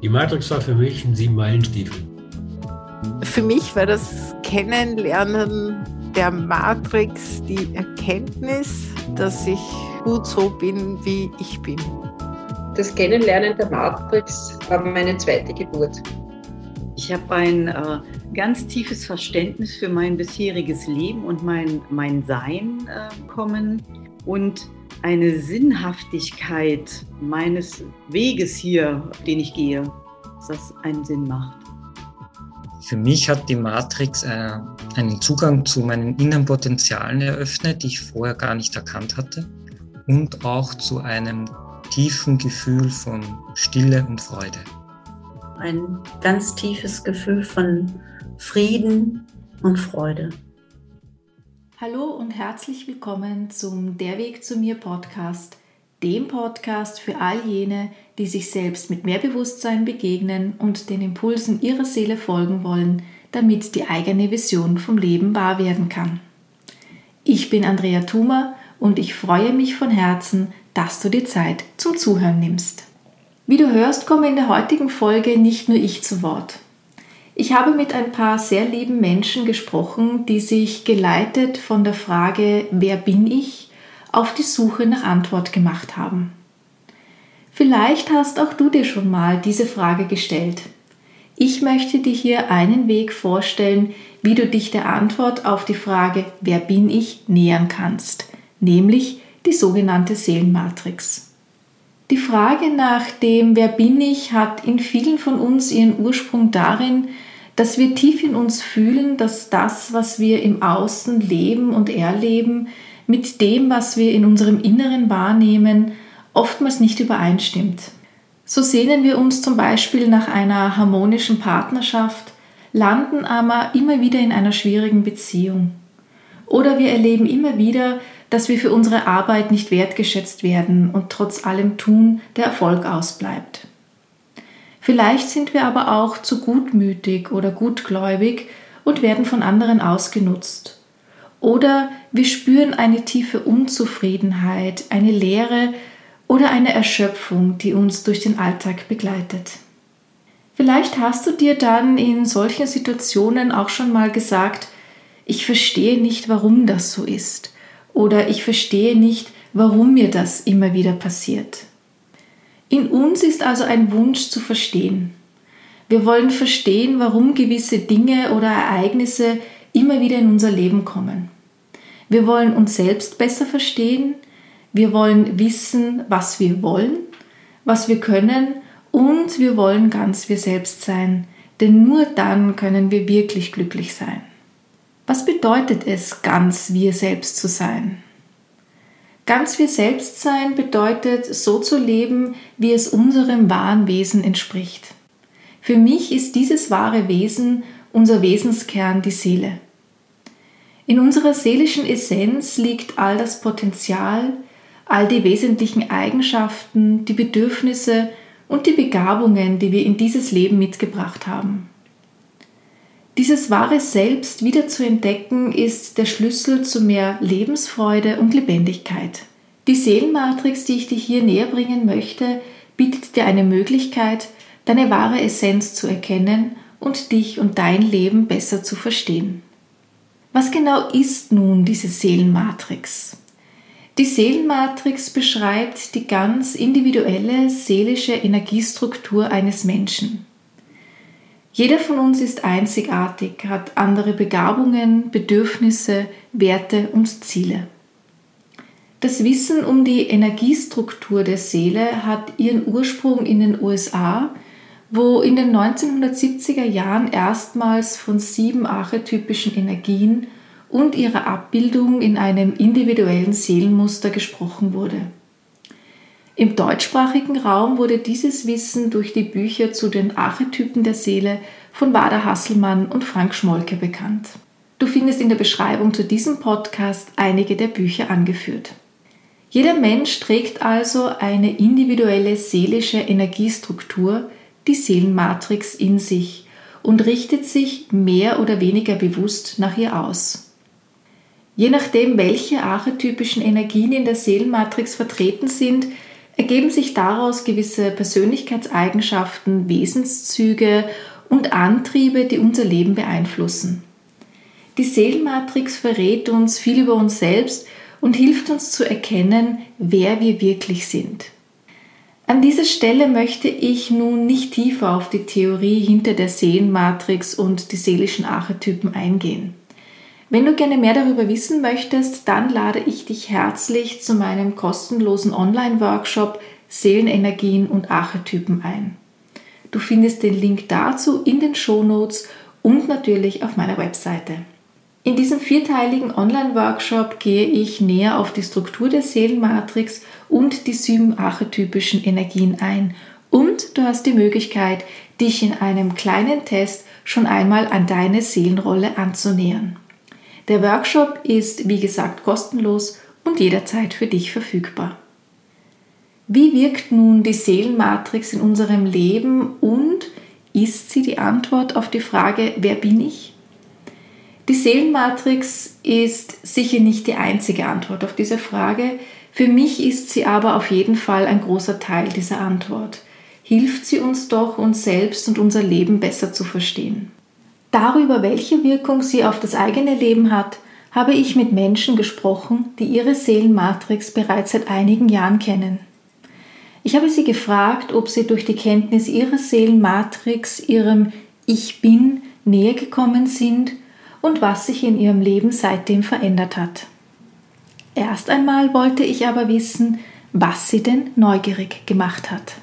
Die Matrix war für mich ein Sieben-Meilen-Stiefel. Für mich war das Kennenlernen der Matrix die Erkenntnis, dass ich gut so bin, wie ich bin. Das Kennenlernen der Matrix war meine zweite Geburt. Ich habe ein äh, ganz tiefes Verständnis für mein bisheriges Leben und mein, mein Sein äh, bekommen und eine Sinnhaftigkeit meines Weges hier, den ich gehe, dass das einen Sinn macht. Für mich hat die Matrix äh, einen Zugang zu meinen inneren Potenzialen eröffnet, die ich vorher gar nicht erkannt hatte und auch zu einem tiefen Gefühl von Stille und Freude. Ein ganz tiefes Gefühl von Frieden und Freude. Hallo und herzlich willkommen zum Der Weg zu mir Podcast, dem Podcast für all jene, die sich selbst mit mehr Bewusstsein begegnen und den Impulsen ihrer Seele folgen wollen, damit die eigene Vision vom Leben wahr werden kann. Ich bin Andrea Thumer und ich freue mich von Herzen, dass du dir Zeit zum Zuhören nimmst. Wie du hörst, komme in der heutigen Folge nicht nur ich zu Wort. Ich habe mit ein paar sehr lieben Menschen gesprochen, die sich geleitet von der Frage, wer bin ich, auf die Suche nach Antwort gemacht haben. Vielleicht hast auch du dir schon mal diese Frage gestellt. Ich möchte dir hier einen Weg vorstellen, wie du dich der Antwort auf die Frage, wer bin ich, nähern kannst, nämlich die sogenannte Seelenmatrix. Die Frage nach dem Wer bin ich hat in vielen von uns ihren Ursprung darin, dass wir tief in uns fühlen, dass das, was wir im Außen leben und erleben, mit dem, was wir in unserem Inneren wahrnehmen, oftmals nicht übereinstimmt. So sehnen wir uns zum Beispiel nach einer harmonischen Partnerschaft, landen aber immer wieder in einer schwierigen Beziehung. Oder wir erleben immer wieder, dass wir für unsere Arbeit nicht wertgeschätzt werden und trotz allem Tun der Erfolg ausbleibt. Vielleicht sind wir aber auch zu gutmütig oder gutgläubig und werden von anderen ausgenutzt. Oder wir spüren eine tiefe Unzufriedenheit, eine Leere oder eine Erschöpfung, die uns durch den Alltag begleitet. Vielleicht hast du dir dann in solchen Situationen auch schon mal gesagt, ich verstehe nicht, warum das so ist. Oder ich verstehe nicht, warum mir das immer wieder passiert. In uns ist also ein Wunsch zu verstehen. Wir wollen verstehen, warum gewisse Dinge oder Ereignisse immer wieder in unser Leben kommen. Wir wollen uns selbst besser verstehen, wir wollen wissen, was wir wollen, was wir können und wir wollen ganz wir selbst sein, denn nur dann können wir wirklich glücklich sein. Was bedeutet es, ganz wir selbst zu sein? Ganz wir selbst sein bedeutet, so zu leben, wie es unserem wahren Wesen entspricht. Für mich ist dieses wahre Wesen unser Wesenskern die Seele. In unserer seelischen Essenz liegt all das Potenzial, all die wesentlichen Eigenschaften, die Bedürfnisse und die Begabungen, die wir in dieses Leben mitgebracht haben. Dieses wahre Selbst wieder zu entdecken, ist der Schlüssel zu mehr Lebensfreude und Lebendigkeit. Die Seelenmatrix, die ich dir hier näher bringen möchte, bietet dir eine Möglichkeit, deine wahre Essenz zu erkennen und dich und dein Leben besser zu verstehen. Was genau ist nun diese Seelenmatrix? Die Seelenmatrix beschreibt die ganz individuelle seelische Energiestruktur eines Menschen. Jeder von uns ist einzigartig, hat andere Begabungen, Bedürfnisse, Werte und Ziele. Das Wissen um die Energiestruktur der Seele hat ihren Ursprung in den USA, wo in den 1970er Jahren erstmals von sieben archetypischen Energien und ihrer Abbildung in einem individuellen Seelenmuster gesprochen wurde. Im deutschsprachigen Raum wurde dieses Wissen durch die Bücher zu den Archetypen der Seele von Wada Hasselmann und Frank Schmolke bekannt. Du findest in der Beschreibung zu diesem Podcast einige der Bücher angeführt. Jeder Mensch trägt also eine individuelle seelische Energiestruktur, die Seelenmatrix in sich und richtet sich mehr oder weniger bewusst nach ihr aus. Je nachdem, welche archetypischen Energien in der Seelenmatrix vertreten sind, ergeben sich daraus gewisse Persönlichkeitseigenschaften, Wesenszüge und Antriebe, die unser Leben beeinflussen. Die Seelenmatrix verrät uns viel über uns selbst und hilft uns zu erkennen, wer wir wirklich sind. An dieser Stelle möchte ich nun nicht tiefer auf die Theorie hinter der Seelenmatrix und die seelischen Archetypen eingehen. Wenn du gerne mehr darüber wissen möchtest, dann lade ich dich herzlich zu meinem kostenlosen Online-Workshop Seelenenergien und Archetypen ein. Du findest den Link dazu in den Shownotes und natürlich auf meiner Webseite. In diesem vierteiligen Online-Workshop gehe ich näher auf die Struktur der Seelenmatrix und die sieben archetypischen Energien ein und du hast die Möglichkeit, dich in einem kleinen Test schon einmal an deine Seelenrolle anzunähern. Der Workshop ist, wie gesagt, kostenlos und jederzeit für dich verfügbar. Wie wirkt nun die Seelenmatrix in unserem Leben und ist sie die Antwort auf die Frage, wer bin ich? Die Seelenmatrix ist sicher nicht die einzige Antwort auf diese Frage. Für mich ist sie aber auf jeden Fall ein großer Teil dieser Antwort. Hilft sie uns doch, uns selbst und unser Leben besser zu verstehen. Darüber, welche Wirkung sie auf das eigene Leben hat, habe ich mit Menschen gesprochen, die ihre Seelenmatrix bereits seit einigen Jahren kennen. Ich habe sie gefragt, ob sie durch die Kenntnis ihrer Seelenmatrix ihrem Ich bin näher gekommen sind und was sich in ihrem Leben seitdem verändert hat. Erst einmal wollte ich aber wissen, was sie denn neugierig gemacht hat.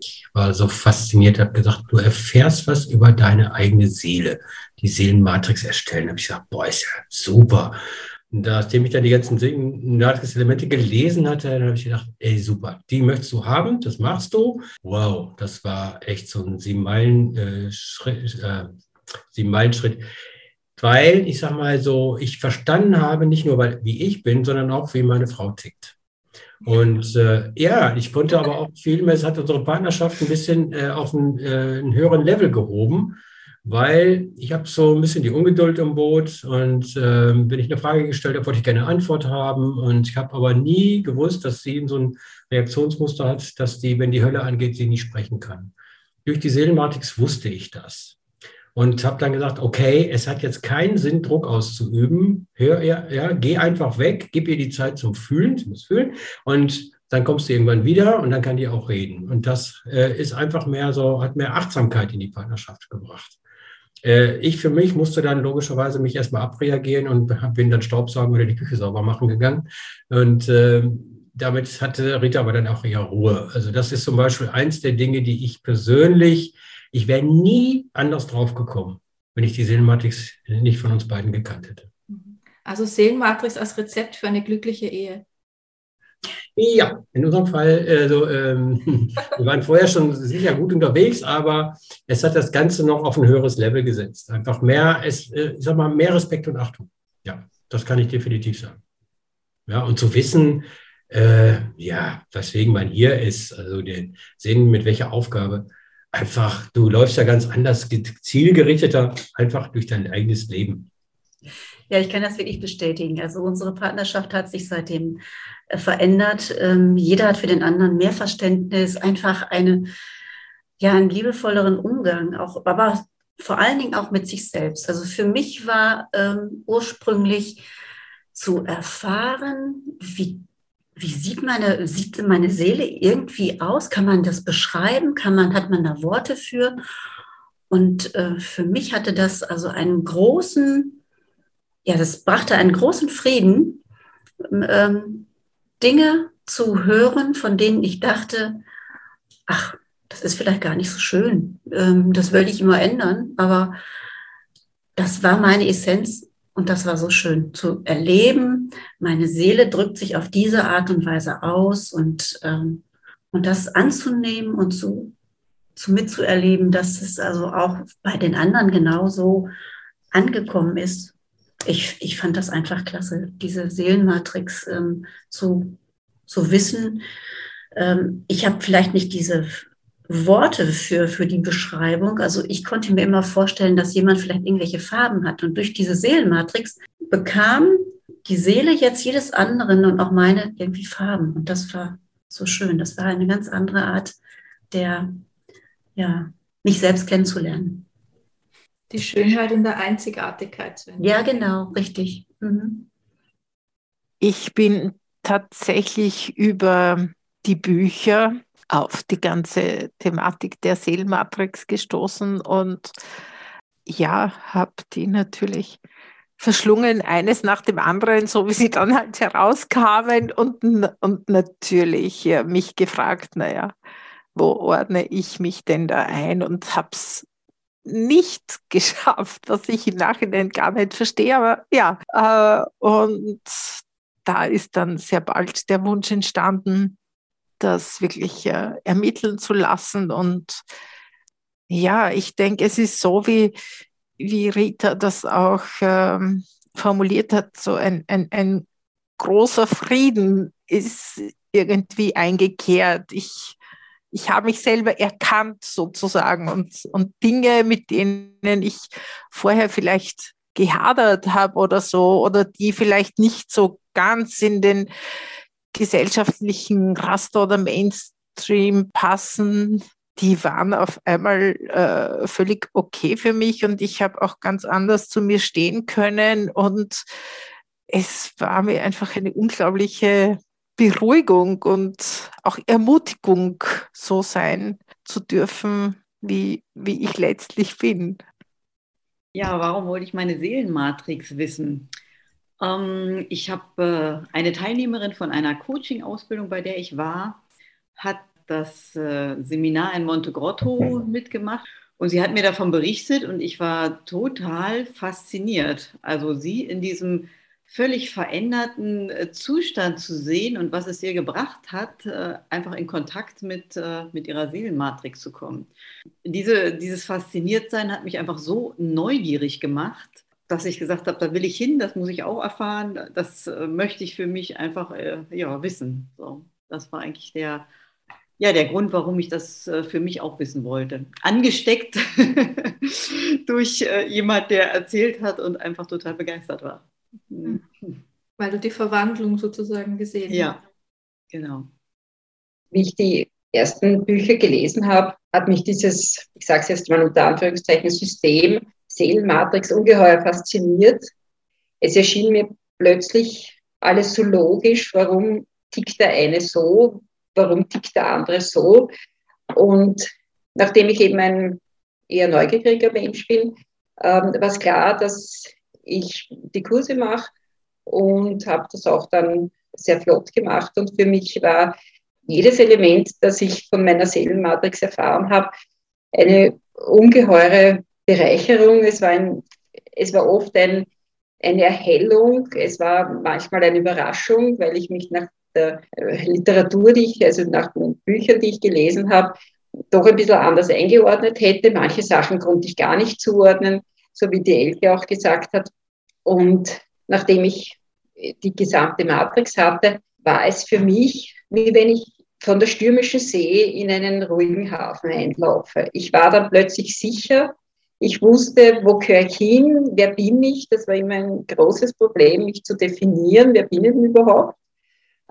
Ich war so fasziniert, habe gesagt, du erfährst was über deine eigene Seele, die Seelenmatrix erstellen. Habe ich gesagt, boah, ist ja super. Und nachdem ich dann die ganzen Matrix-Elemente gelesen hatte, dann habe ich gedacht, ey, super, die möchtest du haben, das machst du. Wow, das war echt so ein Sieben-Meilen-Schritt. Äh, Sieben Meilen -Schritt. Weil, ich sag mal so, ich verstanden habe, nicht nur, weil, wie ich bin, sondern auch, wie meine Frau tickt. Und äh, ja, ich konnte aber auch viel mehr, es hat unsere Partnerschaft ein bisschen äh, auf einen, äh, einen, höheren Level gehoben, weil ich habe so ein bisschen die Ungeduld im Boot und äh, wenn ich eine Frage gestellt habe, wollte ich gerne eine Antwort haben und ich habe aber nie gewusst, dass sie so ein Reaktionsmuster hat, dass die, wenn die Hölle angeht, sie nicht sprechen kann. Durch die Seelenmatrix wusste ich das und habe dann gesagt, okay, es hat jetzt keinen Sinn, Druck auszuüben. Hör, ja, ja, geh einfach weg, gib ihr die Zeit zum Fühlen, zum Fühlen und dann kommst du irgendwann wieder und dann kann die auch reden. Und das äh, ist einfach mehr so, hat mehr Achtsamkeit in die Partnerschaft gebracht. Äh, ich für mich musste dann logischerweise mich erstmal abreagieren und bin dann Staubsaugen oder die Küche sauber machen gegangen. Und äh, damit hatte Rita aber dann auch ihre Ruhe. Also das ist zum Beispiel eins der Dinge, die ich persönlich ich wäre nie anders drauf gekommen, wenn ich die Seelenmatrix nicht von uns beiden gekannt hätte. Also Seelenmatrix als Rezept für eine glückliche Ehe. Ja, in unserem Fall, also, ähm, wir waren vorher schon sicher gut unterwegs, aber es hat das Ganze noch auf ein höheres Level gesetzt. Einfach mehr, es, äh, ich sag mal, mehr Respekt und Achtung. Ja, das kann ich definitiv sagen. Ja, und zu wissen, äh, ja, weswegen man hier ist, also den sehen, mit welcher Aufgabe einfach, du läufst ja ganz anders, zielgerichteter, einfach durch dein eigenes Leben. Ja, ich kann das wirklich bestätigen. Also unsere Partnerschaft hat sich seitdem äh, verändert. Ähm, jeder hat für den anderen mehr Verständnis, einfach eine, ja, einen liebevolleren Umgang, auch, aber vor allen Dingen auch mit sich selbst. Also für mich war ähm, ursprünglich zu erfahren, wie wie sieht meine, sieht meine Seele irgendwie aus? Kann man das beschreiben? Kann man, hat man da Worte für? Und äh, für mich hatte das also einen großen, ja, das brachte einen großen Frieden, ähm, Dinge zu hören, von denen ich dachte, ach, das ist vielleicht gar nicht so schön. Ähm, das würde ich immer ändern, aber das war meine Essenz und das war so schön zu erleben. Meine Seele drückt sich auf diese Art und Weise aus und, ähm, und das anzunehmen und zu, zu mitzuerleben, dass es also auch bei den anderen genauso angekommen ist. Ich, ich fand das einfach klasse, diese Seelenmatrix ähm, zu, zu wissen. Ähm, ich habe vielleicht nicht diese Worte für, für die Beschreibung. Also ich konnte mir immer vorstellen, dass jemand vielleicht irgendwelche Farben hat. Und durch diese Seelenmatrix bekam die Seele jetzt jedes anderen und auch meine irgendwie Farben. Und das war so schön. Das war eine ganz andere Art der, ja, mich selbst kennenzulernen. Die Schönheit in der Einzigartigkeit zu entdecken. Ja, genau, richtig. Mhm. Ich bin tatsächlich über die Bücher auf die ganze Thematik der Seelenmatrix gestoßen und ja, habe die natürlich verschlungen, eines nach dem anderen, so wie sie dann halt herauskamen und, und natürlich ja, mich gefragt, naja, wo ordne ich mich denn da ein? Und habe es nicht geschafft, was ich im Nachhinein gar nicht verstehe, aber ja, äh, und da ist dann sehr bald der Wunsch entstanden, das wirklich äh, ermitteln zu lassen und ja, ich denke, es ist so, wie, wie Rita das auch ähm, formuliert hat, so ein, ein, ein großer Frieden ist irgendwie eingekehrt. Ich, ich habe mich selber erkannt sozusagen und, und Dinge, mit denen ich vorher vielleicht gehadert habe oder so, oder die vielleicht nicht so ganz in den gesellschaftlichen Raster oder Mainstream passen, die waren auf einmal äh, völlig okay für mich und ich habe auch ganz anders zu mir stehen können und es war mir einfach eine unglaubliche Beruhigung und auch Ermutigung, so sein zu dürfen, wie, wie ich letztlich bin. Ja, warum wollte ich meine Seelenmatrix wissen? Ähm, ich habe äh, eine Teilnehmerin von einer Coaching-Ausbildung, bei der ich war, hat das äh, Seminar in Monte Grotto mitgemacht und sie hat mir davon berichtet und ich war total fasziniert. Also sie in diesem völlig veränderten äh, Zustand zu sehen und was es ihr gebracht hat, äh, einfach in Kontakt mit, äh, mit ihrer Seelenmatrix zu kommen. Diese, dieses Fasziniertsein hat mich einfach so neugierig gemacht, dass ich gesagt habe, da will ich hin, das muss ich auch erfahren, das möchte ich für mich einfach ja, wissen. So, das war eigentlich der, ja, der Grund, warum ich das für mich auch wissen wollte. Angesteckt durch jemand, der erzählt hat und einfach total begeistert war. Mhm. Weil du die Verwandlung sozusagen gesehen ja, hast. Ja, genau. Wie ich die ersten Bücher gelesen habe, hat mich dieses, ich sage es jetzt mal unter Anführungszeichen, System Seelenmatrix ungeheuer fasziniert. Es erschien mir plötzlich alles so logisch, warum tickt der eine so, warum tickt der andere so. Und nachdem ich eben ein eher neugieriger Mensch bin, ähm, war es klar, dass ich die Kurse mache und habe das auch dann sehr flott gemacht. Und für mich war jedes Element, das ich von meiner Seelenmatrix erfahren habe, eine ungeheure Bereicherung. Es war, ein, es war oft ein, eine Erhellung, es war manchmal eine Überraschung, weil ich mich nach der Literatur, die ich, also nach den Büchern, die ich gelesen habe, doch ein bisschen anders eingeordnet hätte. Manche Sachen konnte ich gar nicht zuordnen, so wie die Elke auch gesagt hat. Und nachdem ich die gesamte Matrix hatte, war es für mich, wie wenn ich von der stürmischen See in einen ruhigen Hafen einlaufe. Ich war dann plötzlich sicher. Ich wusste, wo gehöre ich hin, wer bin ich. Das war immer ein großes Problem, mich zu definieren, wer bin ich überhaupt,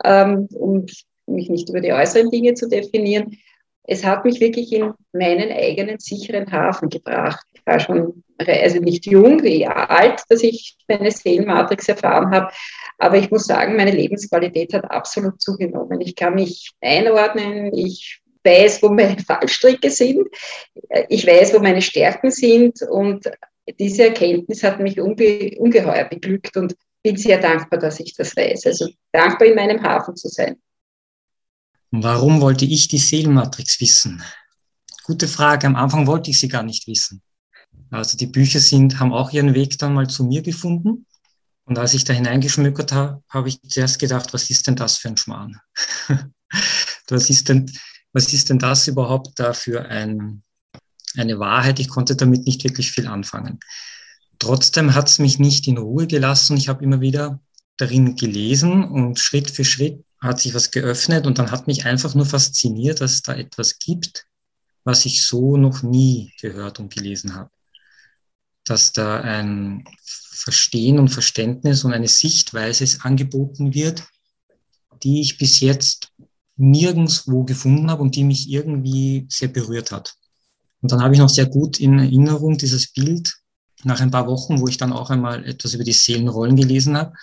ähm, und mich nicht über die äußeren Dinge zu definieren. Es hat mich wirklich in meinen eigenen sicheren Hafen gebracht. Ich war schon also nicht jung, alt, dass ich meine Seelenmatrix erfahren habe. Aber ich muss sagen, meine Lebensqualität hat absolut zugenommen. Ich kann mich einordnen, ich weiß, wo meine Fallstricke sind, ich weiß, wo meine Stärken sind und diese Erkenntnis hat mich unge ungeheuer beglückt und bin sehr dankbar, dass ich das weiß. Also dankbar in meinem Hafen zu sein. Warum wollte ich die Seelenmatrix wissen? Gute Frage. Am Anfang wollte ich sie gar nicht wissen. Also die Bücher sind, haben auch ihren Weg dann mal zu mir gefunden. Und als ich da hineingeschmückert habe, habe ich zuerst gedacht, was ist denn das für ein Schmarrn? was, ist denn, was ist denn das überhaupt da für ein, eine Wahrheit? Ich konnte damit nicht wirklich viel anfangen. Trotzdem hat es mich nicht in Ruhe gelassen. Ich habe immer wieder darin gelesen und Schritt für Schritt hat sich was geöffnet und dann hat mich einfach nur fasziniert, dass es da etwas gibt, was ich so noch nie gehört und gelesen habe. dass da ein Verstehen und Verständnis und eine Sichtweise angeboten wird, die ich bis jetzt nirgendswo gefunden habe und die mich irgendwie sehr berührt hat. Und dann habe ich noch sehr gut in Erinnerung dieses Bild nach ein paar Wochen, wo ich dann auch einmal etwas über die Seelenrollen gelesen habe.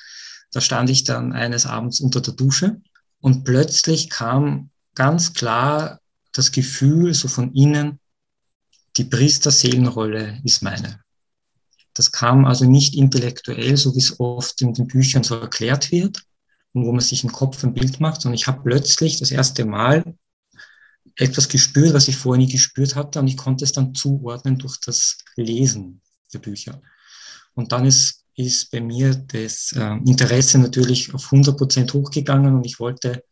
Da stand ich dann eines Abends unter der Dusche und plötzlich kam ganz klar das Gefühl so von innen, die Priester-Seelenrolle ist meine. Das kam also nicht intellektuell, so wie es oft in den Büchern so erklärt wird und wo man sich im Kopf ein Bild macht, sondern ich habe plötzlich das erste Mal etwas gespürt, was ich vorher nie gespürt hatte und ich konnte es dann zuordnen durch das Lesen der Bücher. Und dann ist, ist bei mir das äh, Interesse natürlich auf 100 Prozent hochgegangen und ich wollte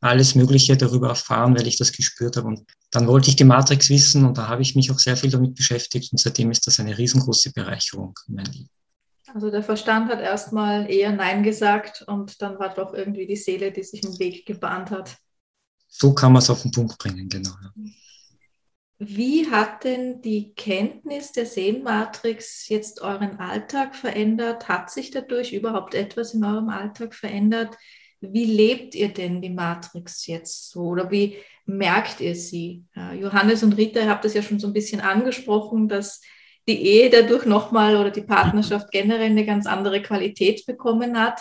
alles Mögliche darüber erfahren, weil ich das gespürt habe. Und dann wollte ich die Matrix wissen und da habe ich mich auch sehr viel damit beschäftigt und seitdem ist das eine riesengroße Bereicherung in meinem Leben. Also der Verstand hat erstmal eher Nein gesagt und dann war doch irgendwie die Seele, die sich einen Weg gebahnt hat. So kann man es auf den Punkt bringen, genau. Wie hat denn die Kenntnis der Seelenmatrix jetzt euren Alltag verändert? Hat sich dadurch überhaupt etwas in eurem Alltag verändert? Wie lebt ihr denn die Matrix jetzt so oder wie merkt ihr sie? Johannes und Rita, ihr habt das ja schon so ein bisschen angesprochen, dass die Ehe dadurch nochmal oder die Partnerschaft generell eine ganz andere Qualität bekommen hat.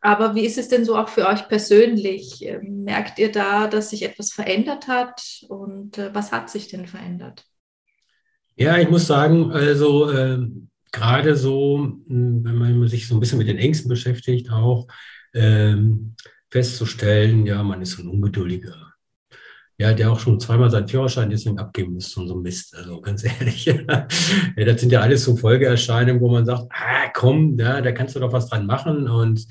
Aber wie ist es denn so auch für euch persönlich? Ähm, merkt ihr da, dass sich etwas verändert hat und äh, was hat sich denn verändert? Ja, ich muss sagen, also äh, gerade so, hm, wenn man sich so ein bisschen mit den Ängsten beschäftigt, auch ähm, festzustellen, ja, man ist so ein Ungeduldiger. Ja, der auch schon zweimal seinen Führerschein deswegen abgeben müsste und so Mist. Also ganz ehrlich. ja, das sind ja alles so Folgeerscheinungen, wo man sagt, ah, komm, ja, da kannst du doch was dran machen. Und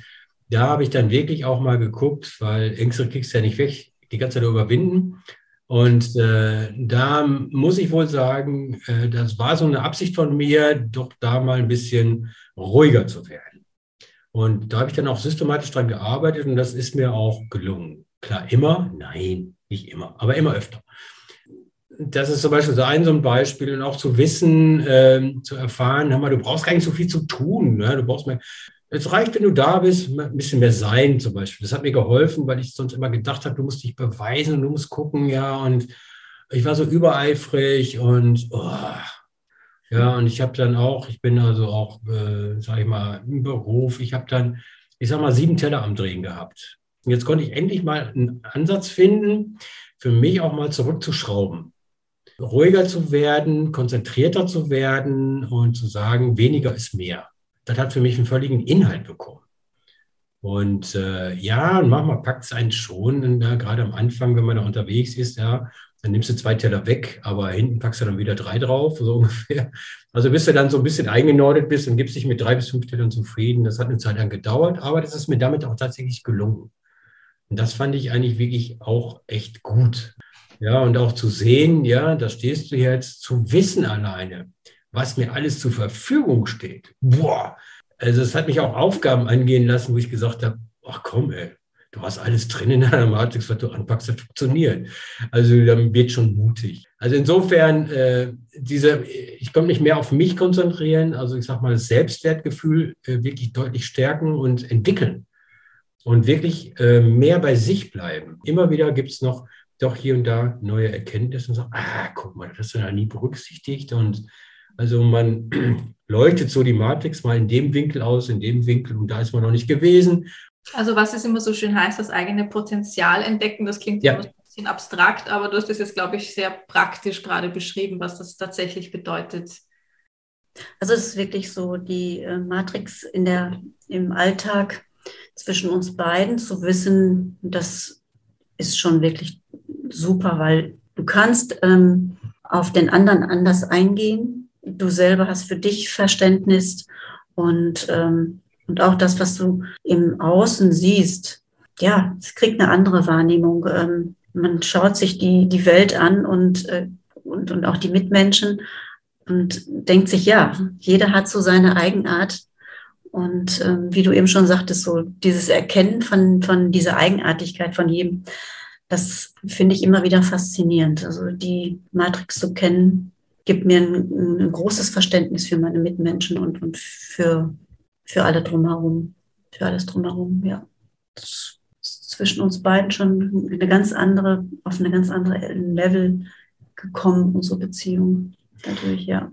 da habe ich dann wirklich auch mal geguckt, weil Ängste kriegst du ja nicht weg, die ganze Zeit überwinden. Und äh, da muss ich wohl sagen, äh, das war so eine Absicht von mir, doch da mal ein bisschen ruhiger zu werden. Und da habe ich dann auch systematisch dran gearbeitet und das ist mir auch gelungen. Klar, immer? Nein, nicht immer, aber immer öfter. Das ist zum Beispiel so ein, so ein Beispiel und auch zu wissen, äh, zu erfahren, hör mal, du brauchst gar nicht so viel zu tun. Ne? Du brauchst mehr. Es reicht, wenn du da bist, ein bisschen mehr sein zum Beispiel. Das hat mir geholfen, weil ich sonst immer gedacht habe, du musst dich beweisen, du musst gucken, ja. Und ich war so übereifrig und oh, ja, und ich habe dann auch, ich bin also auch, äh, sage ich mal, im Beruf, ich habe dann, ich sage mal, sieben Teller am Drehen gehabt. Und jetzt konnte ich endlich mal einen Ansatz finden, für mich auch mal zurückzuschrauben. Ruhiger zu werden, konzentrierter zu werden und zu sagen, weniger ist mehr. Das hat für mich einen völligen Inhalt bekommen. Und äh, ja, manchmal packt es einen schon, ja, gerade am Anfang, wenn man da unterwegs ist, ja, dann nimmst du zwei Teller weg, aber hinten packst du dann wieder drei drauf, so ungefähr. Also bis du dann so ein bisschen eingenordet bist und gibst dich mit drei bis fünf Tellern zufrieden. Das hat eine Zeit lang gedauert, aber das ist mir damit auch tatsächlich gelungen. Das fand ich eigentlich wirklich auch echt gut. Ja, und auch zu sehen, ja, da stehst du jetzt, zu wissen alleine, was mir alles zur Verfügung steht. Boah, also es hat mich auch Aufgaben angehen lassen, wo ich gesagt habe, ach komm, ey, du hast alles drin in deiner Matrix, was du anpackst, das funktioniert. Also dann wird schon mutig. Also insofern, äh, diese, ich konnte mich mehr auf mich konzentrieren, also ich sag mal, das Selbstwertgefühl äh, wirklich deutlich stärken und entwickeln. Und wirklich äh, mehr bei sich bleiben. Immer wieder gibt es noch doch hier und da neue Erkenntnisse und so, ah, guck mal, das hast du ja nie berücksichtigt. Und also man leuchtet so die Matrix mal in dem Winkel aus, in dem Winkel und da ist man noch nicht gewesen. Also was es immer so schön heißt, das eigene Potenzial entdecken, das klingt ja. immer ein bisschen abstrakt, aber du hast das jetzt, glaube ich, sehr praktisch gerade beschrieben, was das tatsächlich bedeutet. Also es ist wirklich so, die äh, Matrix in der, im Alltag zwischen uns beiden zu wissen, das ist schon wirklich super, weil du kannst ähm, auf den anderen anders eingehen. Du selber hast für dich Verständnis und ähm, und auch das, was du im Außen siehst, ja, es kriegt eine andere Wahrnehmung. Ähm, man schaut sich die, die Welt an und, äh, und, und auch die Mitmenschen und denkt sich, ja, jeder hat so seine Eigenart. Und ähm, wie du eben schon sagtest, so dieses Erkennen von, von dieser Eigenartigkeit von jedem, das finde ich immer wieder faszinierend. Also die Matrix zu kennen, gibt mir ein, ein, großes Verständnis für meine Mitmenschen und, und für, für alle drumherum, für alles drumherum, ja. Das ist zwischen uns beiden schon eine ganz andere, auf eine ganz andere Level gekommen, unsere Beziehung dadurch, ja.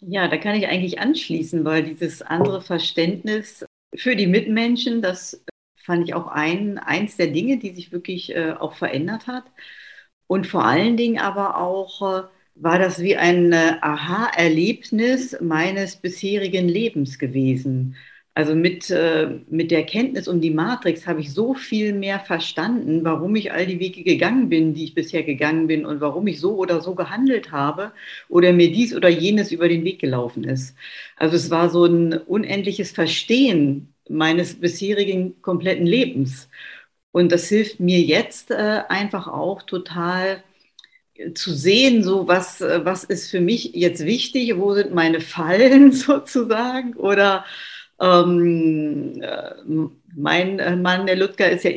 Ja, da kann ich eigentlich anschließen, weil dieses andere Verständnis für die Mitmenschen, das fand ich auch ein, eins der Dinge, die sich wirklich äh, auch verändert hat. Und vor allen Dingen aber auch äh, war das wie ein äh, Aha-Erlebnis meines bisherigen Lebens gewesen. Also mit, äh, mit der Kenntnis um die Matrix habe ich so viel mehr verstanden, warum ich all die Wege gegangen bin, die ich bisher gegangen bin und warum ich so oder so gehandelt habe oder mir dies oder jenes über den Weg gelaufen ist. Also es war so ein unendliches Verstehen meines bisherigen kompletten Lebens. Und das hilft mir jetzt äh, einfach auch total äh, zu sehen, so was, äh, was ist für mich jetzt wichtig, wo sind meine Fallen sozusagen oder ähm, äh, mein Mann, der Ludger, ist ja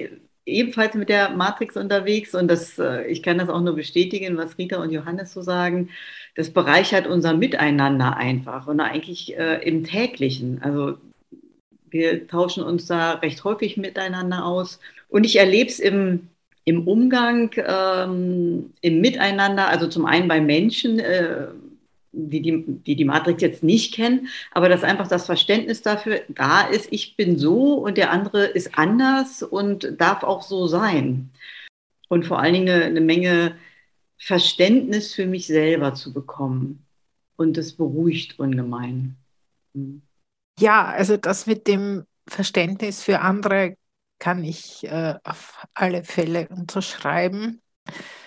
ebenfalls mit der Matrix unterwegs und das, ich kann das auch nur bestätigen, was Rita und Johannes so sagen. Das bereichert unser Miteinander einfach und eigentlich äh, im täglichen. Also wir tauschen uns da recht häufig miteinander aus. Und ich erlebe es im, im Umgang, ähm, im Miteinander, also zum einen bei Menschen, äh, die, die, die die Matrix jetzt nicht kennen, aber dass einfach das Verständnis dafür da ist, ich bin so und der andere ist anders und darf auch so sein. Und vor allen Dingen eine, eine Menge Verständnis für mich selber zu bekommen. Und das beruhigt ungemein. Mhm. Ja, also das mit dem Verständnis für andere kann ich äh, auf alle Fälle unterschreiben.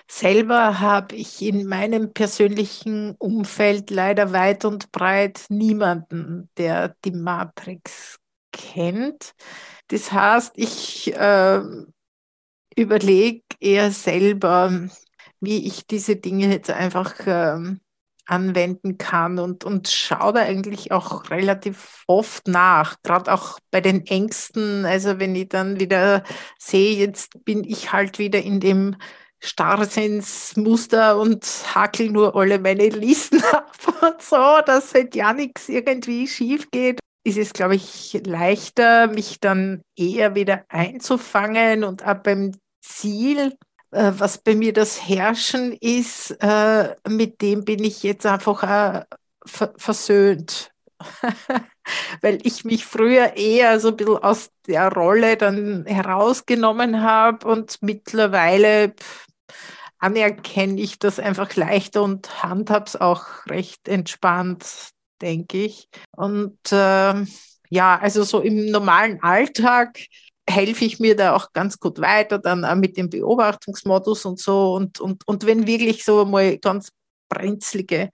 Selber habe ich in meinem persönlichen Umfeld leider weit und breit niemanden, der die Matrix kennt. Das heißt, ich äh, überlege eher selber, wie ich diese Dinge jetzt einfach äh, anwenden kann und, und schaue da eigentlich auch relativ oft nach, gerade auch bei den Ängsten. Also wenn ich dann wieder sehe, jetzt bin ich halt wieder in dem Starrsinnsmuster und hakel nur alle meine Listen ab und so, dass halt ja nichts irgendwie schief geht ist es, glaube ich, leichter, mich dann eher wieder einzufangen und ab beim Ziel äh, was bei mir das Herrschen ist, äh, mit dem bin ich jetzt einfach äh, versöhnt. Weil ich mich früher eher so ein bisschen aus der Rolle dann herausgenommen habe und mittlerweile anerkenne ich das einfach leichter und handhabe es auch recht entspannt, denke ich. Und äh, ja, also so im normalen Alltag helfe ich mir da auch ganz gut weiter, dann auch mit dem Beobachtungsmodus und so. Und, und, und wenn wirklich so mal ganz brenzlige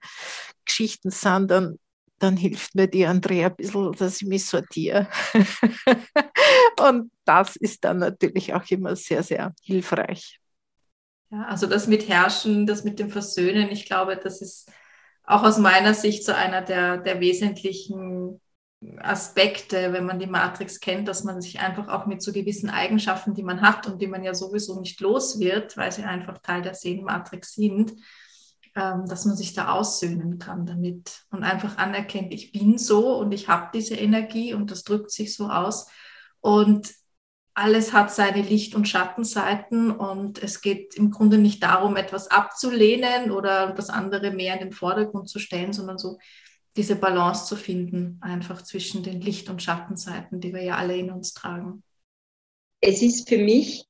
Geschichten sind, dann, dann hilft mir die Andrea ein bisschen, dass ich mich sortiere. und das ist dann natürlich auch immer sehr, sehr hilfreich. Ja, also das mit Herrschen, das mit dem Versöhnen, ich glaube, das ist auch aus meiner Sicht so einer der, der wesentlichen Aspekte, wenn man die Matrix kennt, dass man sich einfach auch mit so gewissen Eigenschaften, die man hat und die man ja sowieso nicht los wird, weil sie einfach Teil der Seelenmatrix sind, dass man sich da aussöhnen kann damit und einfach anerkennt, ich bin so und ich habe diese Energie und das drückt sich so aus und alles hat seine Licht- und Schattenseiten und es geht im Grunde nicht darum, etwas abzulehnen oder das andere mehr in den Vordergrund zu stellen, sondern so diese Balance zu finden, einfach zwischen den Licht- und Schattenseiten, die wir ja alle in uns tragen. Es ist für mich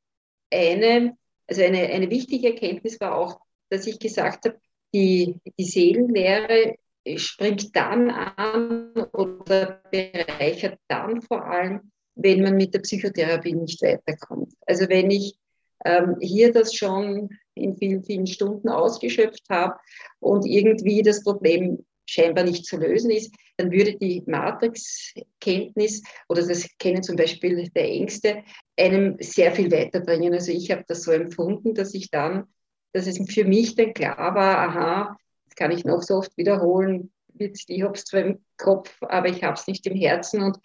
eine, also eine, eine wichtige Erkenntnis war auch, dass ich gesagt habe, die, die Seelenlehre springt dann an oder bereichert dann vor allem, wenn man mit der Psychotherapie nicht weiterkommt. Also wenn ich ähm, hier das schon in vielen, vielen Stunden ausgeschöpft habe und irgendwie das Problem scheinbar nicht zu lösen ist, dann würde die Matrix-Kenntnis oder das Kennen zum Beispiel der Ängste einem sehr viel weiterbringen. Also ich habe das so empfunden, dass ich dann, dass es für mich dann klar war, aha, das kann ich noch so oft wiederholen, ich habe es zwar im Kopf, aber ich habe es nicht im Herzen. Und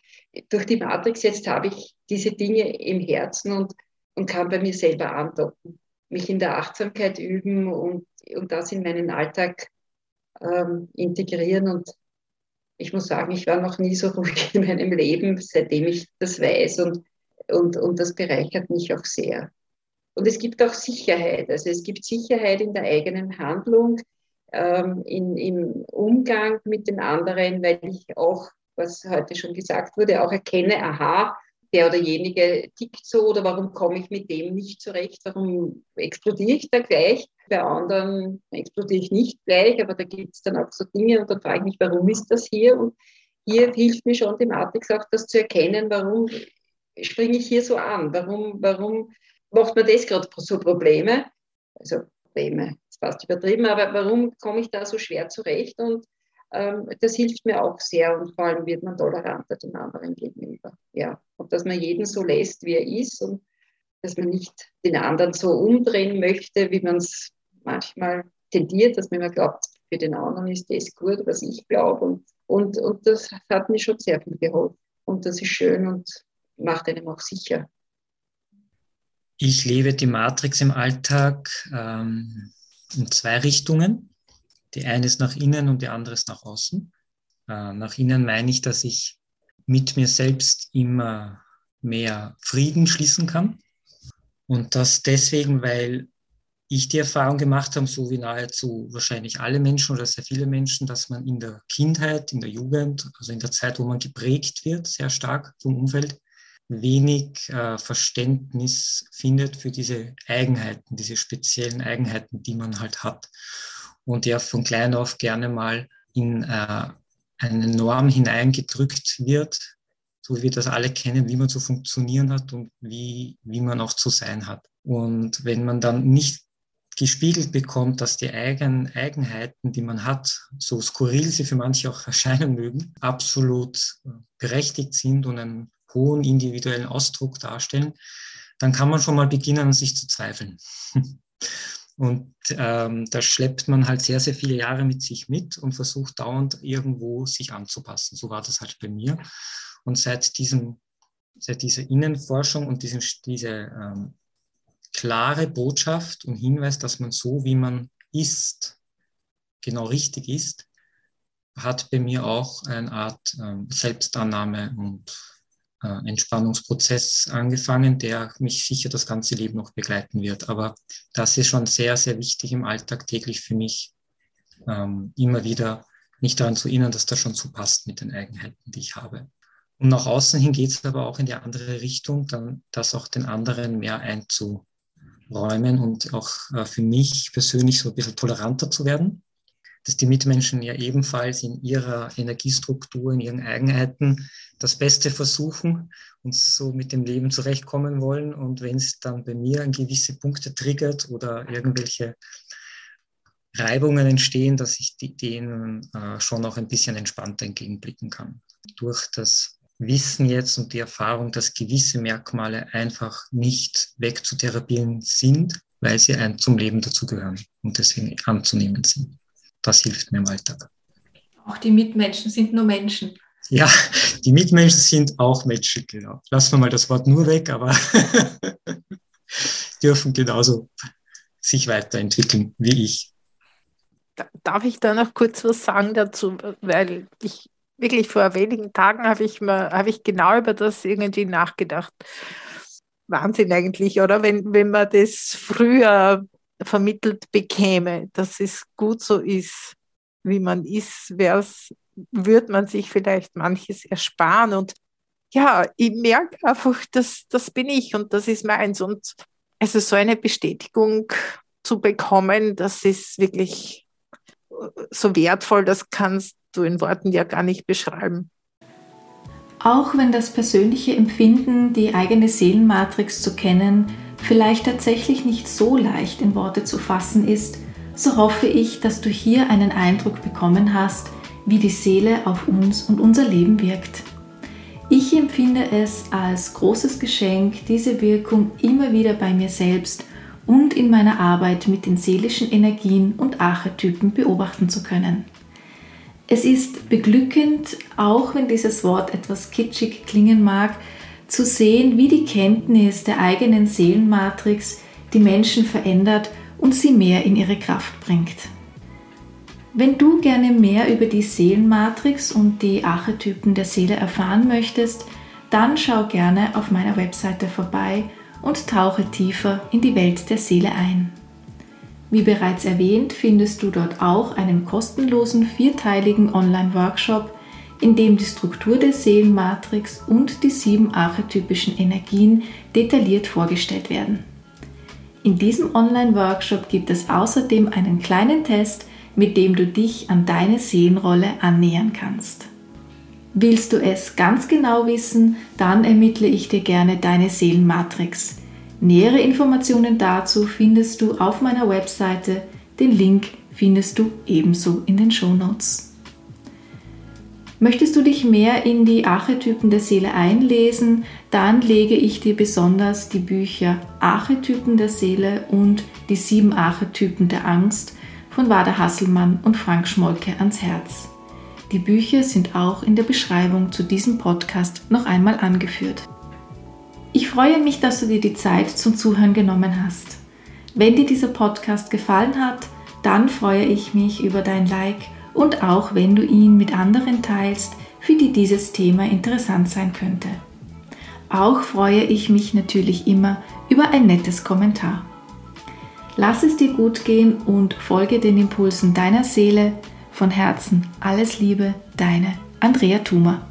durch die Matrix jetzt habe ich diese Dinge im Herzen und, und kann bei mir selber andocken, mich in der Achtsamkeit üben und, und das in meinen Alltag ähm, integrieren. Und ich muss sagen, ich war noch nie so ruhig in meinem Leben, seitdem ich das weiß. Und, und, und das bereichert mich auch sehr. Und es gibt auch Sicherheit. Also es gibt Sicherheit in der eigenen Handlung, ähm, in, im Umgang mit den anderen, weil ich auch, was heute schon gesagt wurde, auch erkenne, aha, der oder jenige tickt so oder warum komme ich mit dem nicht zurecht, warum explodiere ich da gleich. Bei anderen explodiere ich nicht gleich, aber da gibt es dann auch so Dinge und dann frage ich mich, warum ist das hier? Und hier hilft mir schon die Matrix auch, das zu erkennen, warum springe ich hier so an? Warum, warum macht mir das gerade so Probleme? Also Probleme, ist fast übertrieben, aber warum komme ich da so schwer zurecht? Und ähm, das hilft mir auch sehr und vor allem wird man toleranter den anderen gegenüber. Ja. Und dass man jeden so lässt, wie er ist und dass man nicht den anderen so umdrehen möchte, wie man es manchmal tendiert, dass man immer glaubt, für den anderen ist das gut, was ich glaube. Und, und, und das hat mir schon sehr viel geholfen. Und das ist schön und macht einem auch sicher. Ich lebe die Matrix im Alltag ähm, in zwei Richtungen. Die eine ist nach innen und die andere ist nach außen. Äh, nach innen meine ich, dass ich mit mir selbst immer mehr Frieden schließen kann. Und das deswegen, weil ich die Erfahrung gemacht habe, so wie nahezu wahrscheinlich alle Menschen oder sehr viele Menschen, dass man in der Kindheit, in der Jugend, also in der Zeit, wo man geprägt wird, sehr stark vom Umfeld, wenig äh, Verständnis findet für diese Eigenheiten, diese speziellen Eigenheiten, die man halt hat und der von klein auf gerne mal in äh, eine Norm hineingedrückt wird, so wie wir das alle kennen, wie man zu funktionieren hat und wie, wie man auch zu sein hat. Und wenn man dann nicht gespiegelt bekommt, dass die eigenen Eigenheiten, die man hat, so skurril sie für manche auch erscheinen mögen, absolut berechtigt sind und einen hohen individuellen Ausdruck darstellen, dann kann man schon mal beginnen, sich zu zweifeln. Und ähm, da schleppt man halt sehr, sehr viele Jahre mit sich mit und versucht dauernd irgendwo sich anzupassen. So war das halt bei mir. Und seit diesem, seit dieser Innenforschung und diesem, diese ähm, klare Botschaft und Hinweis, dass man so, wie man ist, genau richtig ist, hat bei mir auch eine Art ähm, Selbstannahme und äh, Entspannungsprozess angefangen, der mich sicher das ganze Leben noch begleiten wird. Aber das ist schon sehr, sehr wichtig im Alltag täglich für mich, ähm, immer wieder nicht daran zu erinnern, dass das schon so passt mit den Eigenheiten, die ich habe. Und nach außen hin geht es aber auch in die andere Richtung, dann das auch den anderen mehr einzuräumen und auch äh, für mich persönlich so ein bisschen toleranter zu werden dass die Mitmenschen ja ebenfalls in ihrer Energiestruktur, in ihren Eigenheiten das Beste versuchen und so mit dem Leben zurechtkommen wollen. Und wenn es dann bei mir an gewisse Punkte triggert oder irgendwelche Reibungen entstehen, dass ich denen äh, schon auch ein bisschen entspannter entgegenblicken kann. Durch das Wissen jetzt und die Erfahrung, dass gewisse Merkmale einfach nicht wegzutherapieren sind, weil sie zum Leben dazugehören und deswegen anzunehmen sind das hilft mir im Alltag. Auch die Mitmenschen sind nur Menschen. Ja, die Mitmenschen sind auch Menschen, genau. Lassen wir mal das Wort nur weg, aber dürfen genauso sich weiterentwickeln wie ich. Darf ich da noch kurz was sagen dazu? Weil ich wirklich vor wenigen Tagen habe ich mal, habe ich genau über das irgendwie nachgedacht. Wahnsinn eigentlich, oder? Wenn, wenn man das früher vermittelt bekäme, dass es gut so ist, wie man ist, würde man sich vielleicht manches ersparen. Und ja, ich merke einfach, dass das bin ich und das ist meins. Und also so eine Bestätigung zu bekommen, das ist wirklich so wertvoll, das kannst du in Worten ja gar nicht beschreiben. Auch wenn das persönliche Empfinden, die eigene Seelenmatrix zu kennen, vielleicht tatsächlich nicht so leicht in Worte zu fassen ist, so hoffe ich, dass du hier einen Eindruck bekommen hast, wie die Seele auf uns und unser Leben wirkt. Ich empfinde es als großes Geschenk, diese Wirkung immer wieder bei mir selbst und in meiner Arbeit mit den seelischen Energien und Archetypen beobachten zu können. Es ist beglückend, auch wenn dieses Wort etwas kitschig klingen mag, zu sehen, wie die Kenntnis der eigenen Seelenmatrix die Menschen verändert und sie mehr in ihre Kraft bringt. Wenn du gerne mehr über die Seelenmatrix und die Archetypen der Seele erfahren möchtest, dann schau gerne auf meiner Webseite vorbei und tauche tiefer in die Welt der Seele ein. Wie bereits erwähnt, findest du dort auch einen kostenlosen vierteiligen Online-Workshop, in dem die Struktur der Seelenmatrix und die sieben archetypischen Energien detailliert vorgestellt werden. In diesem Online-Workshop gibt es außerdem einen kleinen Test, mit dem du dich an deine Seelenrolle annähern kannst. Willst du es ganz genau wissen, dann ermittle ich dir gerne deine Seelenmatrix. Nähere Informationen dazu findest du auf meiner Webseite. Den Link findest du ebenso in den Show Notes. Möchtest du dich mehr in die Archetypen der Seele einlesen, dann lege ich dir besonders die Bücher Archetypen der Seele und die sieben Archetypen der Angst von Wada Hasselmann und Frank Schmolke ans Herz. Die Bücher sind auch in der Beschreibung zu diesem Podcast noch einmal angeführt. Ich freue mich, dass du dir die Zeit zum Zuhören genommen hast. Wenn dir dieser Podcast gefallen hat, dann freue ich mich über dein Like und auch wenn du ihn mit anderen teilst, für die dieses Thema interessant sein könnte. Auch freue ich mich natürlich immer über ein nettes Kommentar. Lass es dir gut gehen und folge den Impulsen deiner Seele. Von Herzen alles Liebe, deine Andrea Thumer.